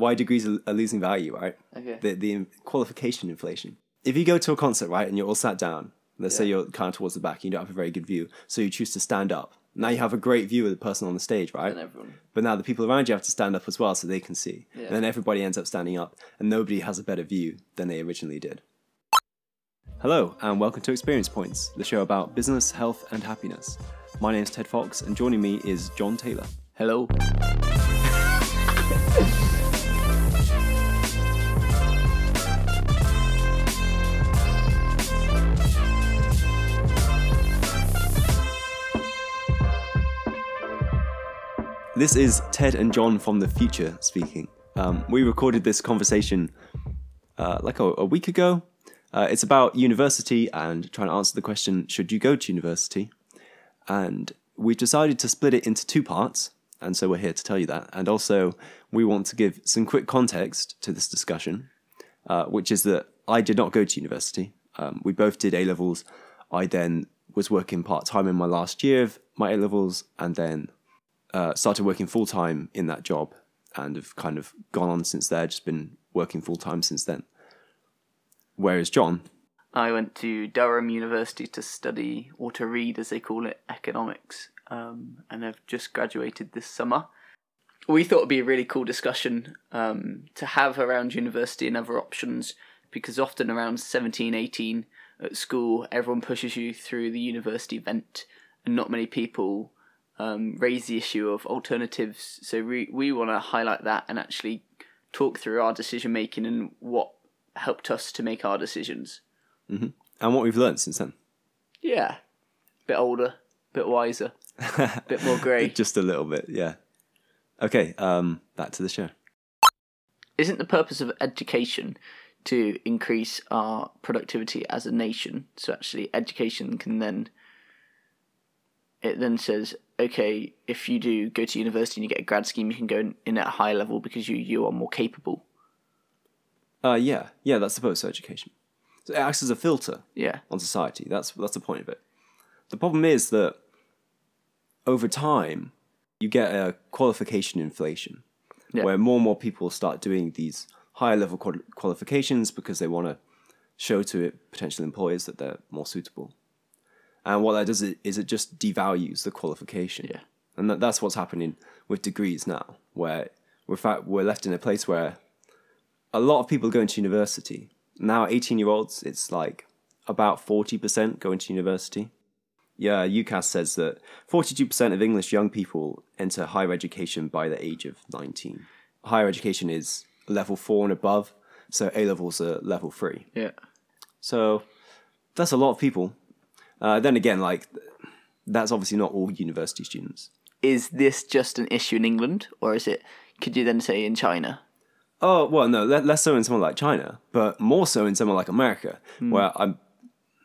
why degrees are, are losing value, right? Okay. The the qualification inflation. If you go to a concert, right, and you're all sat down, let's say you're kind of towards the back, and you don't have a very good view, so you choose to stand up. Now you have a great view of the person on the stage, right? And everyone. But now the people around you have to stand up as well so they can see. Yeah. And then everybody ends up standing up, and nobody has a better view than they originally did. Hello, and welcome to Experience Points, the show about business, health, and happiness. My name is Ted Fox, and joining me is John Taylor. Hello. This is Ted and John from the future speaking. Um, we recorded this conversation uh, like a, a week ago. Uh, it's about university and trying to answer the question should you go to university? And we've decided to split it into two parts. And so we're here to tell you that. And also, we want to give some quick context to this discussion, uh, which is that I did not go to university. Um, we both did A levels. I then was working part time in my last year of my A levels and then uh, started working full time in that job and have kind of gone on since there, just been working full time since then. Whereas John, I went to Durham University to study, or to read as they call it, economics, um, and I've just graduated this summer. We thought it'd be a really cool discussion um, to have around university and other options because often around 17, 18 at school, everyone pushes you through the university vent, and not many people um, raise the issue of alternatives. So we, we want to highlight that and actually talk through our decision making and what helped us to make our decisions. and what we've learned since then. Yeah. A bit older, bit wiser, bit more grey. Just a little bit, yeah. Okay, um, back to the show. Isn't the purpose of education to increase our productivity as a nation? So actually education can then it then says, okay, if you do go to university and you get a grad scheme, you can go in, in at a higher level because you you are more capable. Uh, yeah, yeah, that's the purpose of education. So it acts as a filter Yeah. on society. That's that's the point of it. The problem is that over time, you get a qualification inflation, Yeah. where more and more people start doing these higher level qual- qualifications because they want to show to potential employers that they're more suitable. And what that does is is it just devalues the qualification. Yeah. And that, that's what's happening with degrees now, where we're, fa- we're left in a place where a lot of people go into university. Now, 18 year olds, it's like about 40% going into university. Yeah, UCAS says that 42% of English young people enter higher education by the age of 19. Higher education is level four and above, so A levels are level three. Yeah. So that's a lot of people. Uh, then again, like, that's obviously not all university students. Is this just an issue in England or is it could you then say in China? Oh well, no, less so in somewhere like China, but more so in somewhere like America, where I'm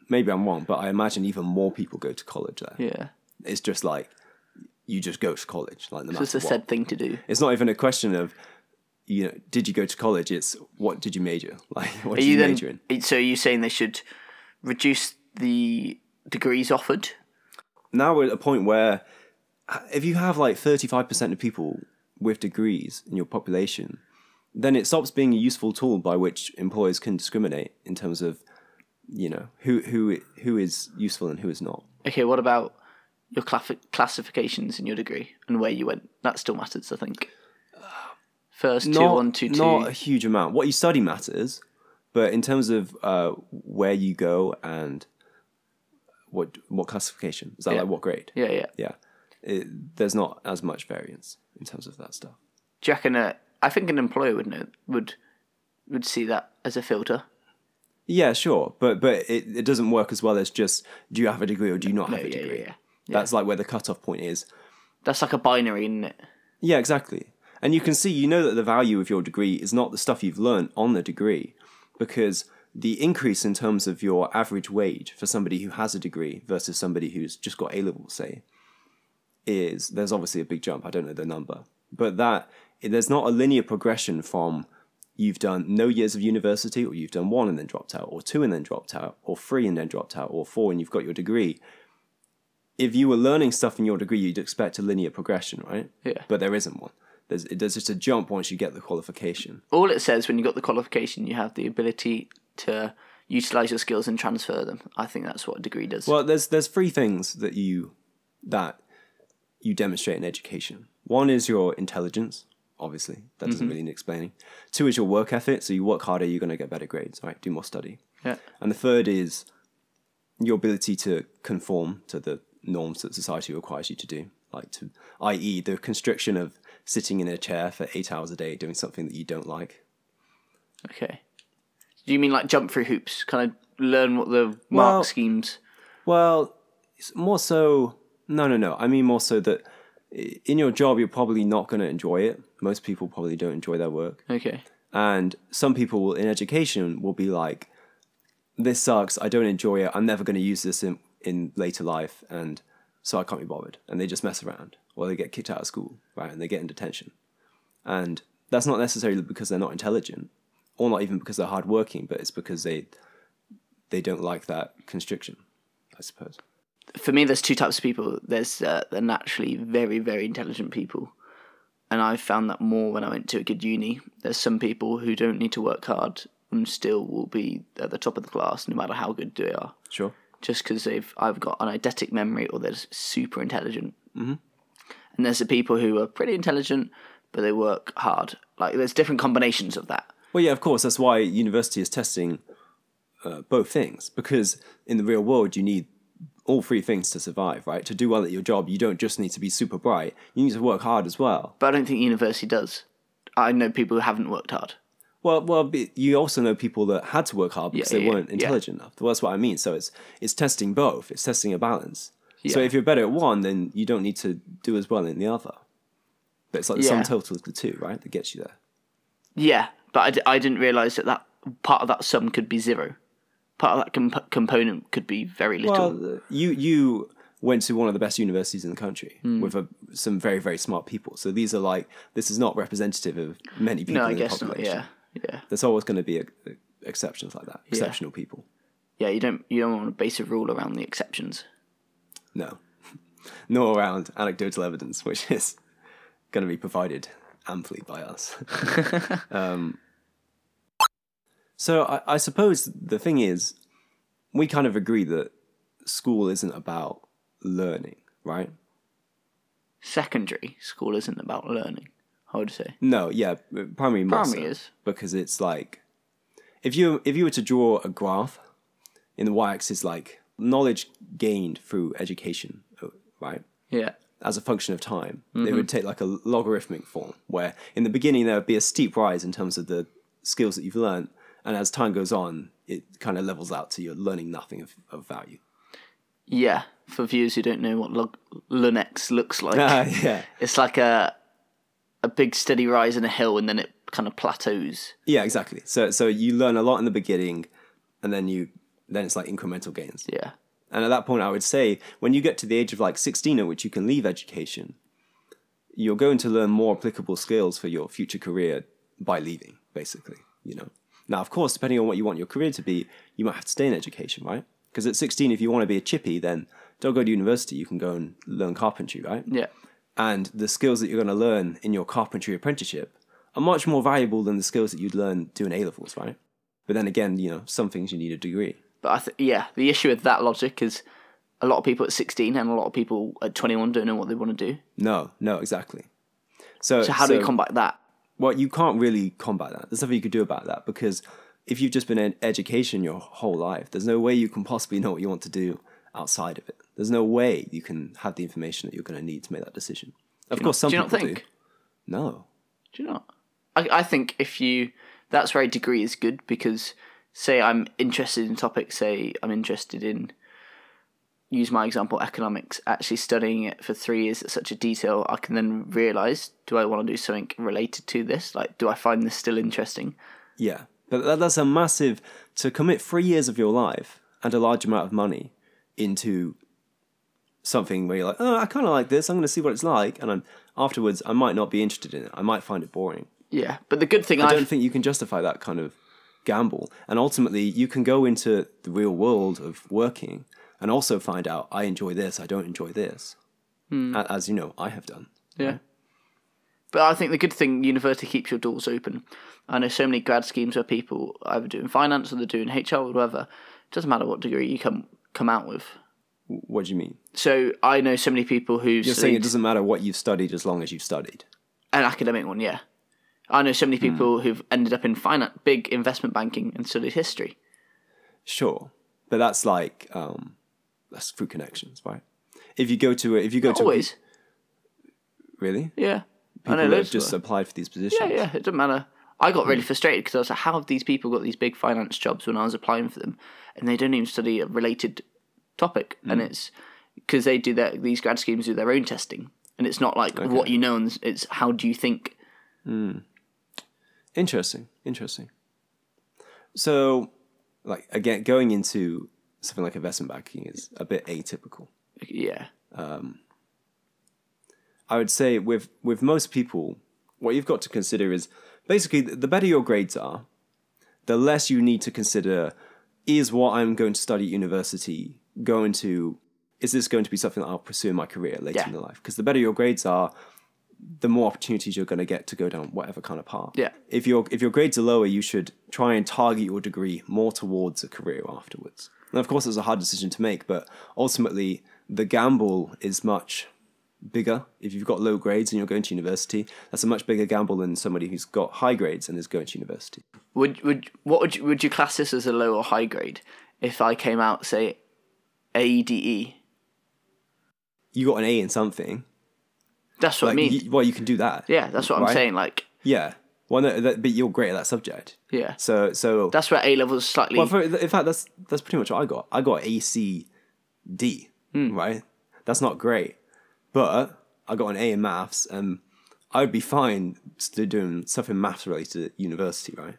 maybe I'm wrong, but I imagine even more people go to college there. Yeah. It's just like you just go to college, like no So it's a said thing to do. It's not even a question of you know did you go to college. It's what did you major? Like what Are did you you, then major in? so are you saying they should reduce the degrees offered? Now we're at a point where if you have like 35% of people with degrees in your population, then it stops being a useful tool by which employers can discriminate in terms of you know who who who is useful and who is not. Okay, what about your claf- classifications in your degree and where you went? That still matters, I think. First, two, not, one, two, two. not a huge amount. What you study matters, but in terms of uh, where you go and what what classification is that Yeah. like what grade? Yeah, yeah. Yeah, it, there's not as much variance in terms of that stuff. Do you reckon? Uh, I think an employer would know would would see that as a filter. Yeah, sure, but but it, it doesn't work as well as just do you have a degree or do you not have a yeah, degree? yeah, yeah. That's like where the cutoff point is. That's like a binary, isn't it? Yeah, exactly. And you can see, you know, that the value of your degree is not the stuff you've learned on the degree, because the increase in terms of your average wage for somebody who has a degree versus somebody who's just got A level, say, is there's obviously a big jump. I don't know the number, but that there's not a linear progression from you've done no years of university, or you've done one and then dropped out, or two and then dropped out, or three and then dropped out, or four and you've got your degree. If you were learning stuff in your degree, you'd expect a linear progression, right? Yeah. But there isn't one. There's it there's just a jump once you get the qualification. All it says when you got the qualification, you have the ability to utilize your skills and transfer them. I think that's what a degree does. Well, there's there's three things that you that you demonstrate in education. One is your intelligence, obviously. That doesn't mm-hmm. really need explaining. Two is your work ethic. So you work harder, you're going to get better grades, right? Do more study. yeah. And the third is your ability to conform to the norms that society requires you to do, like to, i.e., the constriction of sitting in a chair for eight hours a day doing something that you don't like. Okay. Do you mean like jump through hoops? Kind of learn what the Well- mark schemes. Well, it's more so. No, no, no. I mean more so that in your job you're probably not going to enjoy it. Most people probably don't enjoy their work, Okay. and some people will, in education will be like, "This sucks. I don't enjoy it. I'm never going to use this in in later life, and so I can't be bothered." And they just mess around, or they get kicked out of school, right? And they get in detention, and that's not necessarily because they're not intelligent, or not even because they're hardworking, but it's because they they don't like that constriction, I suppose. For me, there's two types of people. There's uh, the naturally very, very intelligent people. And I found that more when I went to a good uni. There's some people who don't need to work hard and still will be at the top of the class no matter how good they are. Sure. just because they've either got an eidetic memory or they're super intelligent. Mm-hmm. And there's the people who are pretty intelligent, but they work hard. Like there's different combinations of that. Well, yeah, of course. That's why university is testing uh, both things because in the real world you need all three things to survive, right? To do well at your job, you don't just need to be super bright; you need to work hard as well. But I don't think university does. I know people who haven't worked hard. Well, well, you also know people that had to work hard because Yeah, they yeah, weren't yeah. intelligent enough. Well, that's what I mean. So it's it's testing both. It's testing a balance. So if you're better at one, then you don't need to do as well in the other. But it's like the sum total of the two, right? That gets you there. Yeah, but I, d- I didn't realise that that part of that sum could be zero. Part of that comp- component could be very little. Well, you you went to one of the best universities in the country Hmm. with a, some very very smart people. So these are like this is not representative of many people no, I in the guess not. population. Yeah, yeah, There's always going to be a, a- exceptions like that, exceptional people. yeah. You don't you don't want to base a rule around the exceptions. No, nor around anecdotal evidence, which is going to be provided amply by us. um, so I, I suppose the thing is, we kind of agree that school isn't about learning, right? Secondary school isn't about learning. I would say. No, yeah, primary Primary so, is. because it's like if you if you were to draw a graph in the y-axis, like knowledge gained through education, uh, right? Yeah. as a function of time. Mm-hmm. would take like a logarithmic form, where in the beginning there would be a steep rise in terms of the skills that you've learned, and as time goes on, it kind of levels out to you're learning nothing of, of value. Yeah, for viewers who don't know what log- Lunex looks like, Ah, yeah, it's like a a big steady rise in a hill, and then it kind of plateaus. yeah, exactly. So so you learn a lot in the beginning, and then you then it's like incremental gains. Yeah, And at that point, I would say when you get to the age of like 16 at which you can leave education, you're going to learn more applicable skills for your future career by leaving, basically. You know. Now, of course, depending on what you want your career to be, you might have to stay in education, right? Because at 16, if you want to be a chippy, then don't go to university. You can go and learn carpentry, right? yeah, And the skills that you're going to learn in your carpentry apprenticeship are much more valuable than the skills that you'd learn doing A levels, right? But then again, you know, some things you need a degree. but I th- yeah, the issue with that logic is a lot of people at sixteen and a lot of people at twenty one don't know what they want to do. No, no, exactly. So, So how do we combat that? Well, you can't really combat that. There's nothing you could do about that because if you've just been in education your whole life, there's no way you can possibly know what you want to do outside of it. There's no way you can have the information that you're going to need to make that decision. Of course, some do you not people think? do. No. Do you not? I, I think if you, that's where a degree is good because, say, I'm interested in topics. Say, I'm interested in, use my example, economics. Actually studying it for three years at such a detail, I can then realize: do I want to do something related to this? Like, do I find this still interesting? Yeah. But that's a massive, to commit three years of your life and a large amount of money into something where you're like, oh, I kind of like this. I'm going to see what it's like. And I'm, afterwards, I might not be interested in it. I might find it boring. Yeah, but the good thing I I don't think you can justify that kind of gamble. And ultimately, you can go into the real world of working and also find out I enjoy this, I don't enjoy this, A- as you know I have done. Yeah. But I think the good thing, university keeps your doors open. I know so many grad schemes where people either doing finance or they're doing HR or whatever. It doesn't matter what degree you come come out with. What do you mean? So I know so many people who You're saying it doesn't matter what you've studied as long as you've studied. an academic one, yeah. I know so many Hmm. people who've ended up in finance, big investment banking, and studied history. Sure, but that's like um, that's through connections, right? If you go to a, if you go Not to a- always, really yeah. people I know that have just applied for these positions. yeah, yeah. It doesn't matter. I got really frustrated because I was like, "How have these people got these big finance jobs when I was applying for them, and they don't even study a related topic?" And Hmm. it's because they do their these grad schemes do their own testing, and it's not like what you know, and it's how do you think. Interesting, interesting. So, like again, going into something like investment banking is a bit atypical. Yeah, um, I would say with with most people, what you've got to consider is basically the better your grades are, the less you need to consider is what I'm going to study at university going to is this going to be something that I'll pursue in my career later Yeah. in life? Because the better your grades are, the more opportunities you're going to get to go down whatever kind of path. Yeah. If your if your grades are lower, you should try and target your degree more towards a career afterwards. And of course, it's a hard decision to make, but ultimately, the gamble is much bigger. If you've got low grades and you're going to university, that's a much bigger gamble than somebody who's got high grades and is going to university. would would what would you, would you class this as a low or high grade? If I came out say A D E, You got an A in something. that's what Like, I mean. you- well, you can do that. yeah, that's what I'm saying. Like, Yeah. Well, no, that, but you're great at that subject. yeah, So, so that's where A levels slightly. Well, for, in fact, that's that's pretty much what I got. I got ACD, right? That's not great, but I got an A in maths, and I would be fine doing stuff in maths related at university, right?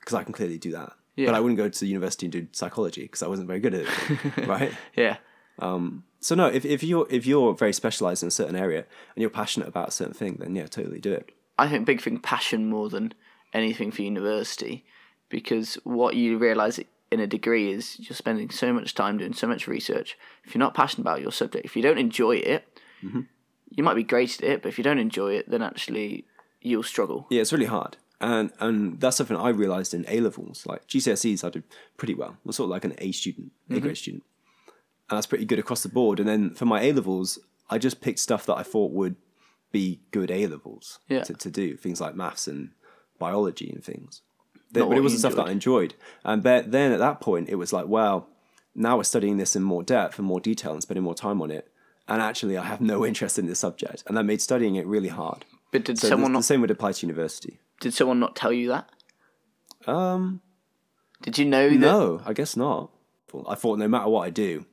Because I can clearly do that. Yeah. But I wouldn't go to university and do psychology because I wasn't very good at it, right? yeah, Um, So no, if, if you're if you're very specialized in a certain area and you're passionate about a certain thing, then yeah, totally do it. I think big thing passion more than anything for university, because what you realise in a degree is you're spending so much time doing so much research. If you're not passionate about your subject, if you don't enjoy it, mm-hmm. you might be great at it, but if you don't enjoy it, then actually you'll struggle. Yeah, it's really hard. And and that's something I realized in A levels. Like GCSEs, I did pretty well. I was sort of like an A student, A grade mm-hmm. student. And that's pretty good across the board. And then for my A levels, I just picked stuff that I thought would be good A levels Yeah. to, to do. Things like maths and biology and things. But it wasn't stuff that I enjoyed. And then, then at that point, it was like, well, now we're studying this in more depth and more detail and spending more time on it. And actually, I have no interest in this subject. And that made studying it really hard. But did So someone the, not the same would apply to university. did someone not tell you that? Um, Did you know that? no, I guess not. I thought no matter what I do,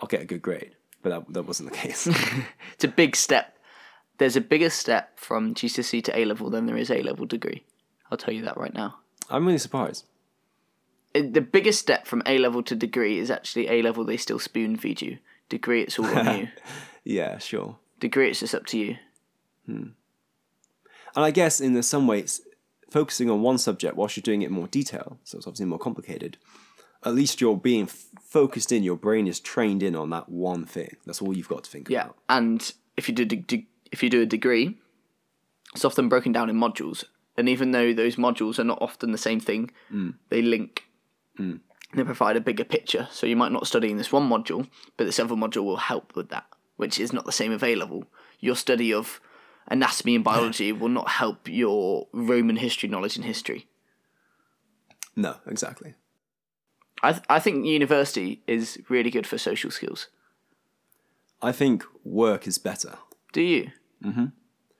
I'll get a good grade, but that, that wasn't the case. It's a big step. There's a bigger step from GCSE to A level than there is A level degree. I'll tell you that right now. I'm really surprised. It- the biggest step from A level to degree is actually A level. They still spoon feed you. Degree, it's all on you. Yeah, sure. Degree, it's just up to you. Hmm. And I guess in some ways, focusing on one subject whilst you're doing it in more detail, so it's obviously more complicated. At least you're being f- focused in. Your brain is trained in on that one thing. That's all you've got to think Yeah, about. Yeah, and if you did de- de- if you do a degree, it's often broken down in modules, and even though those modules are not often the same thing, hmm. they link. Hmm. They provide a bigger picture, so you might not study in this one module, but this other module will help with that, which is not the same available. Your study of anatomy and biology will not help your Roman history knowledge in history. No, exactly. I th- I think university is really good for social skills. I think work is better. Do you? Mm-hmm.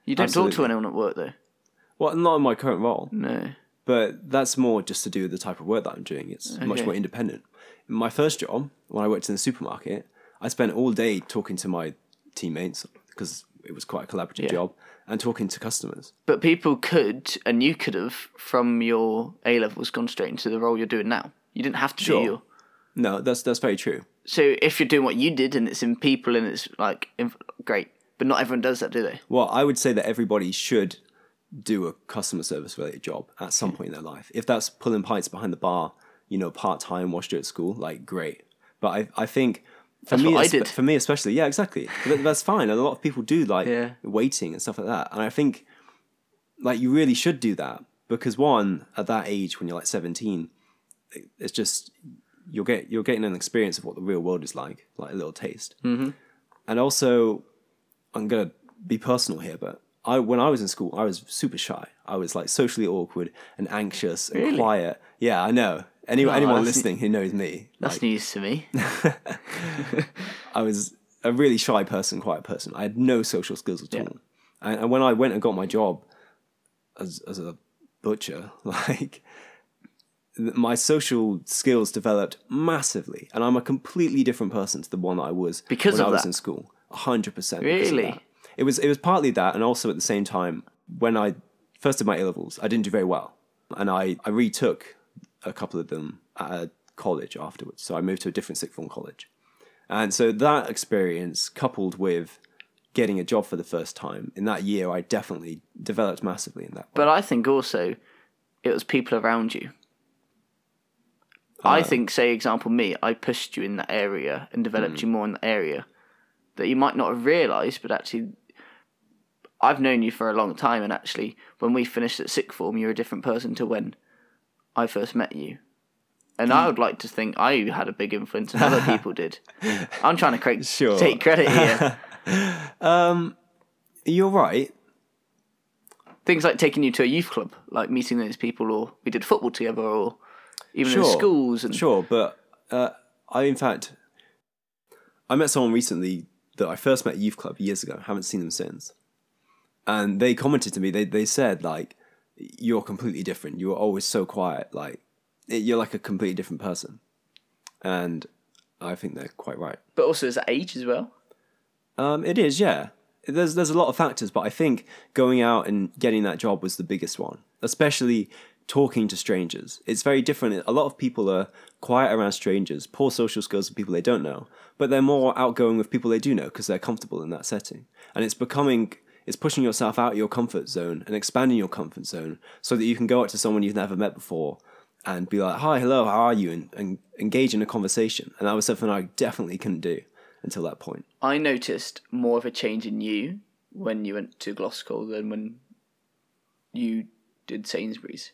You don't talk to Absolutely. anyone at work though. Well, not in my current role. No. But that's more just to do with the type of work that I'm doing. It's much Okay. more independent. In my first job, when I worked in the supermarket, I spent all day talking to my teammates because it was quite a collaborative Yeah. job and talking to customers. But people could, and you could have, from your A levels, gone straight into the role you're doing now. You didn't have to Sure. do your. No, that's that's very true. So if you're doing what you did and it's in people and it's like great, but not everyone does that, do they? Well, I would say that everybody should do a customer service related job at some point in their life. If that's pulling pints behind the bar, you know, part time whilst you're at school, like great. But I I think for That's me I did. for me especially, yeah, exactly. That- that's fine. And a lot of people do like Yeah. waiting and stuff like that. And I think like you really should do that because one at that age when you're like 17 it's just you'll get you're getting an experience of what the real world is like like a little taste mm-hmm. and also i'm gonna be personal here but i when i was in school i was super shy i was like socially awkward and anxious and Really? quiet yeah i know anyone, Oh, anyone listening who knows me That's news to me. I was a really shy person, quiet person. I had no social skills at all. And, and when I went and got my job as as a butcher, like my social skills developed massively, and I'm a completely different person to the one that I was Because when I was that? in school. Hundred percent. Really? It was it was partly that, and also at the same time when I first did my A levels, I didn't do very well, and I I retook a couple of them at a college afterwards. So I moved to a different sixth form college. And so that experience, coupled with getting a job for the first time in that year, I definitely developed massively in that. But I think also it was people around you. I uh. think, say, example, me, I pushed you in that area and developed mm. you more in that area that you might not have realised, but actually, I've known you for a long time, and actually, when we finished at sixth form, you're a different person to when I first met you. And I would like to think I had a big influence, and other people did. I'm trying to create, Sure. take credit here. You're right. Things like taking you to a youth club, like meeting those people, or we did football together, or even in schools. And Sure, but uh, I, in fact, I met someone recently that I first met at youth club years ago. Haven't seen them since, and they commented to me. They they said like, "You're completely different. You were always so quiet. Like, you're like a completely different person," and I think they're quite right. But also, is that age as well? Um, it is, yeah. There's there's a lot of factors, but I think going out and getting that job was the biggest one, especially talking to strangers. It's very different. A lot of people are quiet around strangers, poor social skills with people they don't know, but they're more outgoing with people they do know because they're comfortable in that setting. And it's becoming it's pushing yourself out of your comfort zone and expanding your comfort zone so that you can go up to someone you've never met before and be like, "Hi, hello, how are you?" and, and engage in a conversation. And that was something I definitely couldn't do until that point. I noticed more of a change in you when you went to Glasgow than when you did Sainsbury's.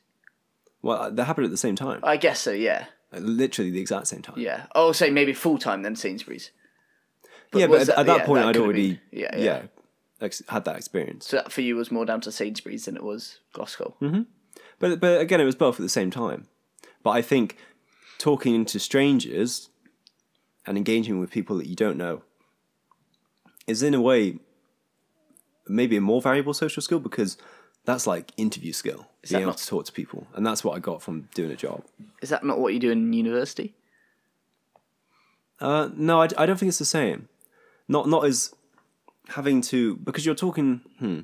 Well, that happened at the same time. I guess so, yeah. Like, literally the exact same time. Yeah. Oh, say maybe full time then Sainsbury's. yeah, but at, at that yeah, point, I'd already been- yeah, yeah, ex- had that experience. So that for you was more down to Sainsbury's than it was Glasgow. Hmm. But but again, it was both at the same time. But I think talking to strangers and engaging with people that you don't know is in a way maybe a more valuable social skill because that's like interview skill, that being able not- to talk to people, and that's what I got from doing a job. Is that not what you do in university? Uh, no, I, I don't think it's the same. Not not as having to because you're talking. Hmm,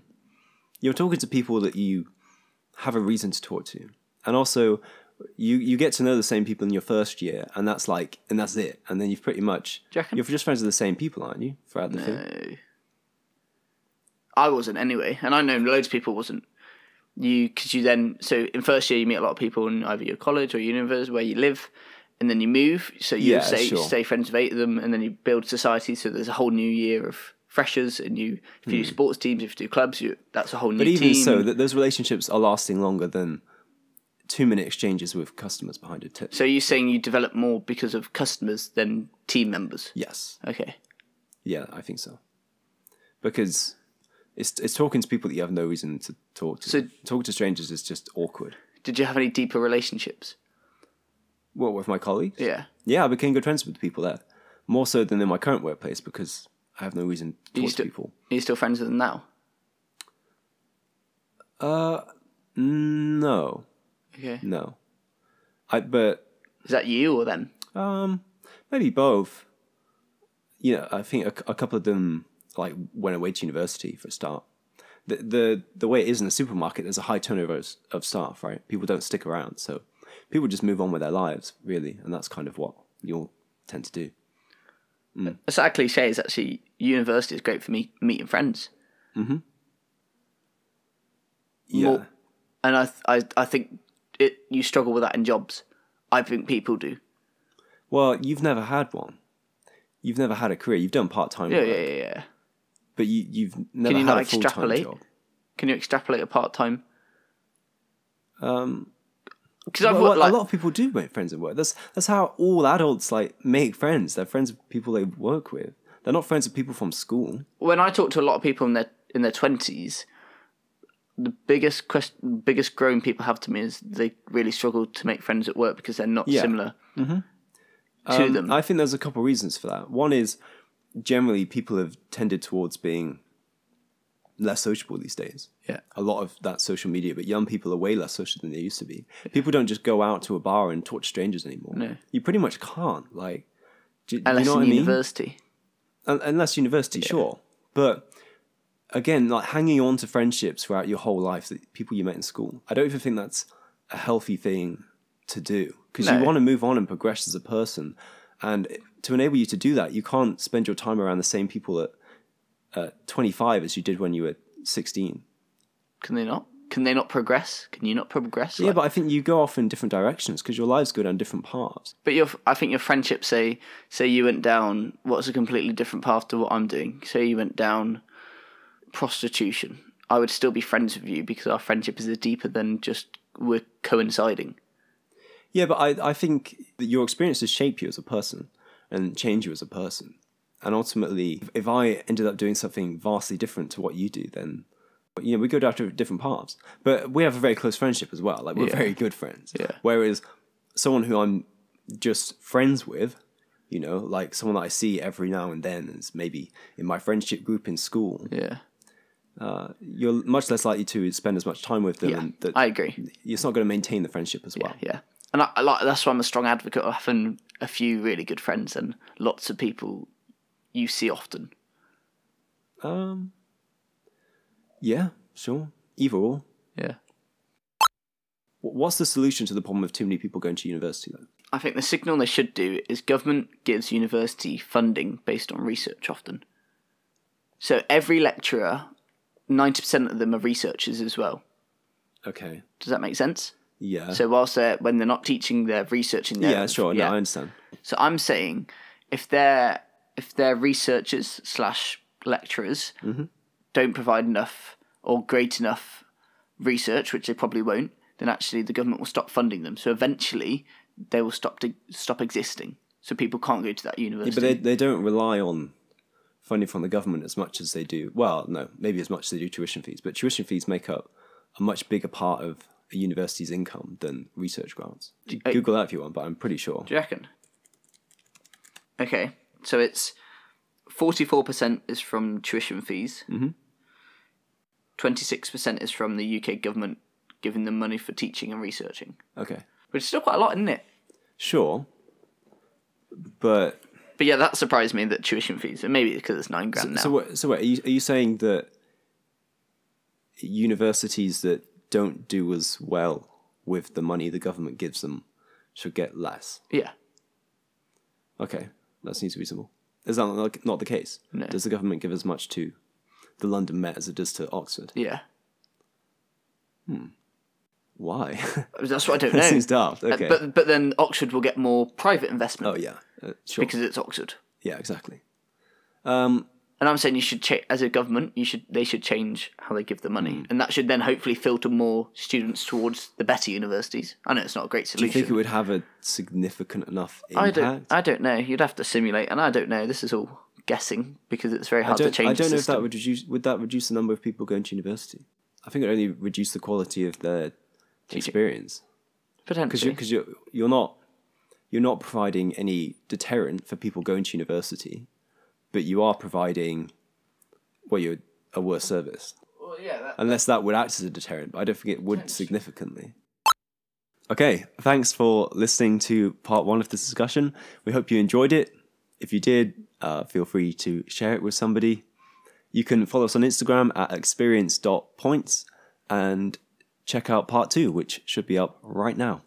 you're talking to people that you have a reason to talk to, and also you you get to know the same people in your first year, and that's like and that's it, and then you've pretty much Do you reckon? you're just friends with the same people, aren't you? Throughout the thing. No. I wasn't anyway, and I know loads of people wasn't. You because you then so in first year you meet a lot of people in either your college or university where you live, and then you move. So you Yeah, stay sure. stay friends with eight of them, and then you build society. So there's a whole new year of freshers, and you if you do sports teams, if you do clubs, you that's a whole new Hmm. But even team. so, that those relationships are lasting longer than two minute exchanges with customers behind a tip. so you're saying you develop more because of customers than team members? Yes. Okay. Yeah, I think so. Because it's it's talking to people that you have no reason to talk to. So- talking to strangers is just awkward. Did you have any deeper relationships? What with my colleagues? Yeah. Yeah, I became good friends with people there. More so than in my current workplace because I have no reason to talk to still- people. Are you still friends with them now? Uh no. Okay. No. I but Is that you or them? um maybe both. You know, I think a, a couple of them like went away to university for a start. The, the the way it is in the supermarket, there's a high turnover of, of staff, right? People don't stick around, so people just move on with their lives, really, and that's kind of what you'll tend to do. Mm. A sad cliche is actually university is great for me meeting friends. Mm-hmm. Yeah, More- and I, I, I think it. You struggle with that in jobs. I think people do. Well, you've never had one. You've never had a career. You've done part time Yeah, work, yeah, yeah. yeah. But you, you've never you had not a full time extrapolate? job. Can you extrapolate a part time? Um, Because I've well, worked, like, a lot of people do make friends at work. That's that's how all adults like make friends. They're friends with people they work with. They're not friends with people from school. when I talk to a lot of people in their in their twenties, the biggest question, biggest grown people have to me is they really struggle to make friends at work because they're not Yeah. similar to Um, them. I think there's a couple of reasons for that. One is generally people have tended towards being less sociable these days. Yeah. A lot of that social media, but young people are way less social than they used to be. People don't just go out to a bar and talk to strangers anymore. No. You pretty much can't. Like, do, do you Unless know in what I mean? university. Unless university, sure. But again, like hanging on to friendships throughout your whole life, the people you met in school, I don't even think that's a healthy thing to do because No. you want to move on and progress as a person. And to enable you to do that, you can't spend your time around the same people at, at 25 as you did when you were 16. Can they not? Can they not progress? Can you not progress? Yeah, Like- but I think you go off in different directions because your lives go down different paths. But your, I think your friendship, say, say you went down what's a completely different path to what I'm doing. Say you went down prostitution. I would still be friends with you because our friendship is deeper than just we're coinciding. Yeah, but I, I think that your experiences shape you as a person and change you as a person. And ultimately, if I ended up doing something vastly different to what you do, then you know we go down to different paths. But we have a very close friendship as well. Like we're Yeah. very good friends. Yeah. Whereas someone who I'm just friends with, you know, like someone that I see every now and then, is maybe in my friendship group in school, Yeah, uh, you're much less likely to spend as much time with them. yeah, that I agree. it's not going to maintain the friendship as well. Yeah, and I, I like that's why I'm a strong advocate of having a few really good friends and lots of people you see often. Um. Yeah, sure. Either or. Yeah, What's the solution to the problem of too many people going to university then? I think the signal they should do is government gives university funding based on research often. So every lecturer, ninety percent of them are researchers as well. Okay. Does that make sense? Yeah. So whilst they're when they're not teaching, they're researching. Their, yeah, sure. No, I understand. So I'm saying if they're if they're researchers slash lecturers Mm-hmm. don't provide enough or great enough research, which they probably won't, then actually the government will stop funding them. So eventually they will stop to stop existing. So people can't go to that Yeah, university. but they they don't rely on funding from the government as much as they do. Well, no, maybe as much as they do tuition fees. But tuition fees make up a much bigger part of a university's income than research grants. Google that if you want, but I'm pretty sure. Do you reckon? Okay, so it's forty-four percent is from tuition fees. Mm-hmm. Twenty-six percent is from the UK government giving them money for teaching and researching, Okay. which is still quite a lot, isn't it? Sure. But But yeah, that surprised me that tuition fees, and maybe because it's nine grand now. So what? So what? Are you, are you saying that universities that don't do as well with the money the government gives them should get less? yeah, Okay, that seems reasonable. Is that not, not the case? No. Does the government give as much to the London Met as it does to Oxford? yeah. Hmm. Why? That's what I don't know. that seems daft. Uh, Okay. But but then Oxford will get more private investment oh yeah, uh, sure. because it's Oxford. yeah, exactly. Um, And I'm saying you should cha- as a government, you should they should change how they give the money, Hmm. and that should then hopefully filter more students towards the better universities. I know it's not a great solution. do you think it would have a significant enough impact? I don't. I don't know. You'd have to simulate, and I don't know. This is all guessing because it's very hard to change. I don't know if that would reduce. Would that reduce the number of people going to university? I think it only reduce the quality of their experience Potentially, because potentially. you, because you're you're not you're not providing any deterrent for people going to university, but you are providing well, you're a worse service. well, yeah, that, Unless that would act as a deterrent, but I don't think it would significantly. Okay, thanks for listening to part one of this discussion. We hope you enjoyed it. If you did, uh, feel free to share it with somebody. You can follow us on Instagram at experience.points and check out part two, which should be up right now.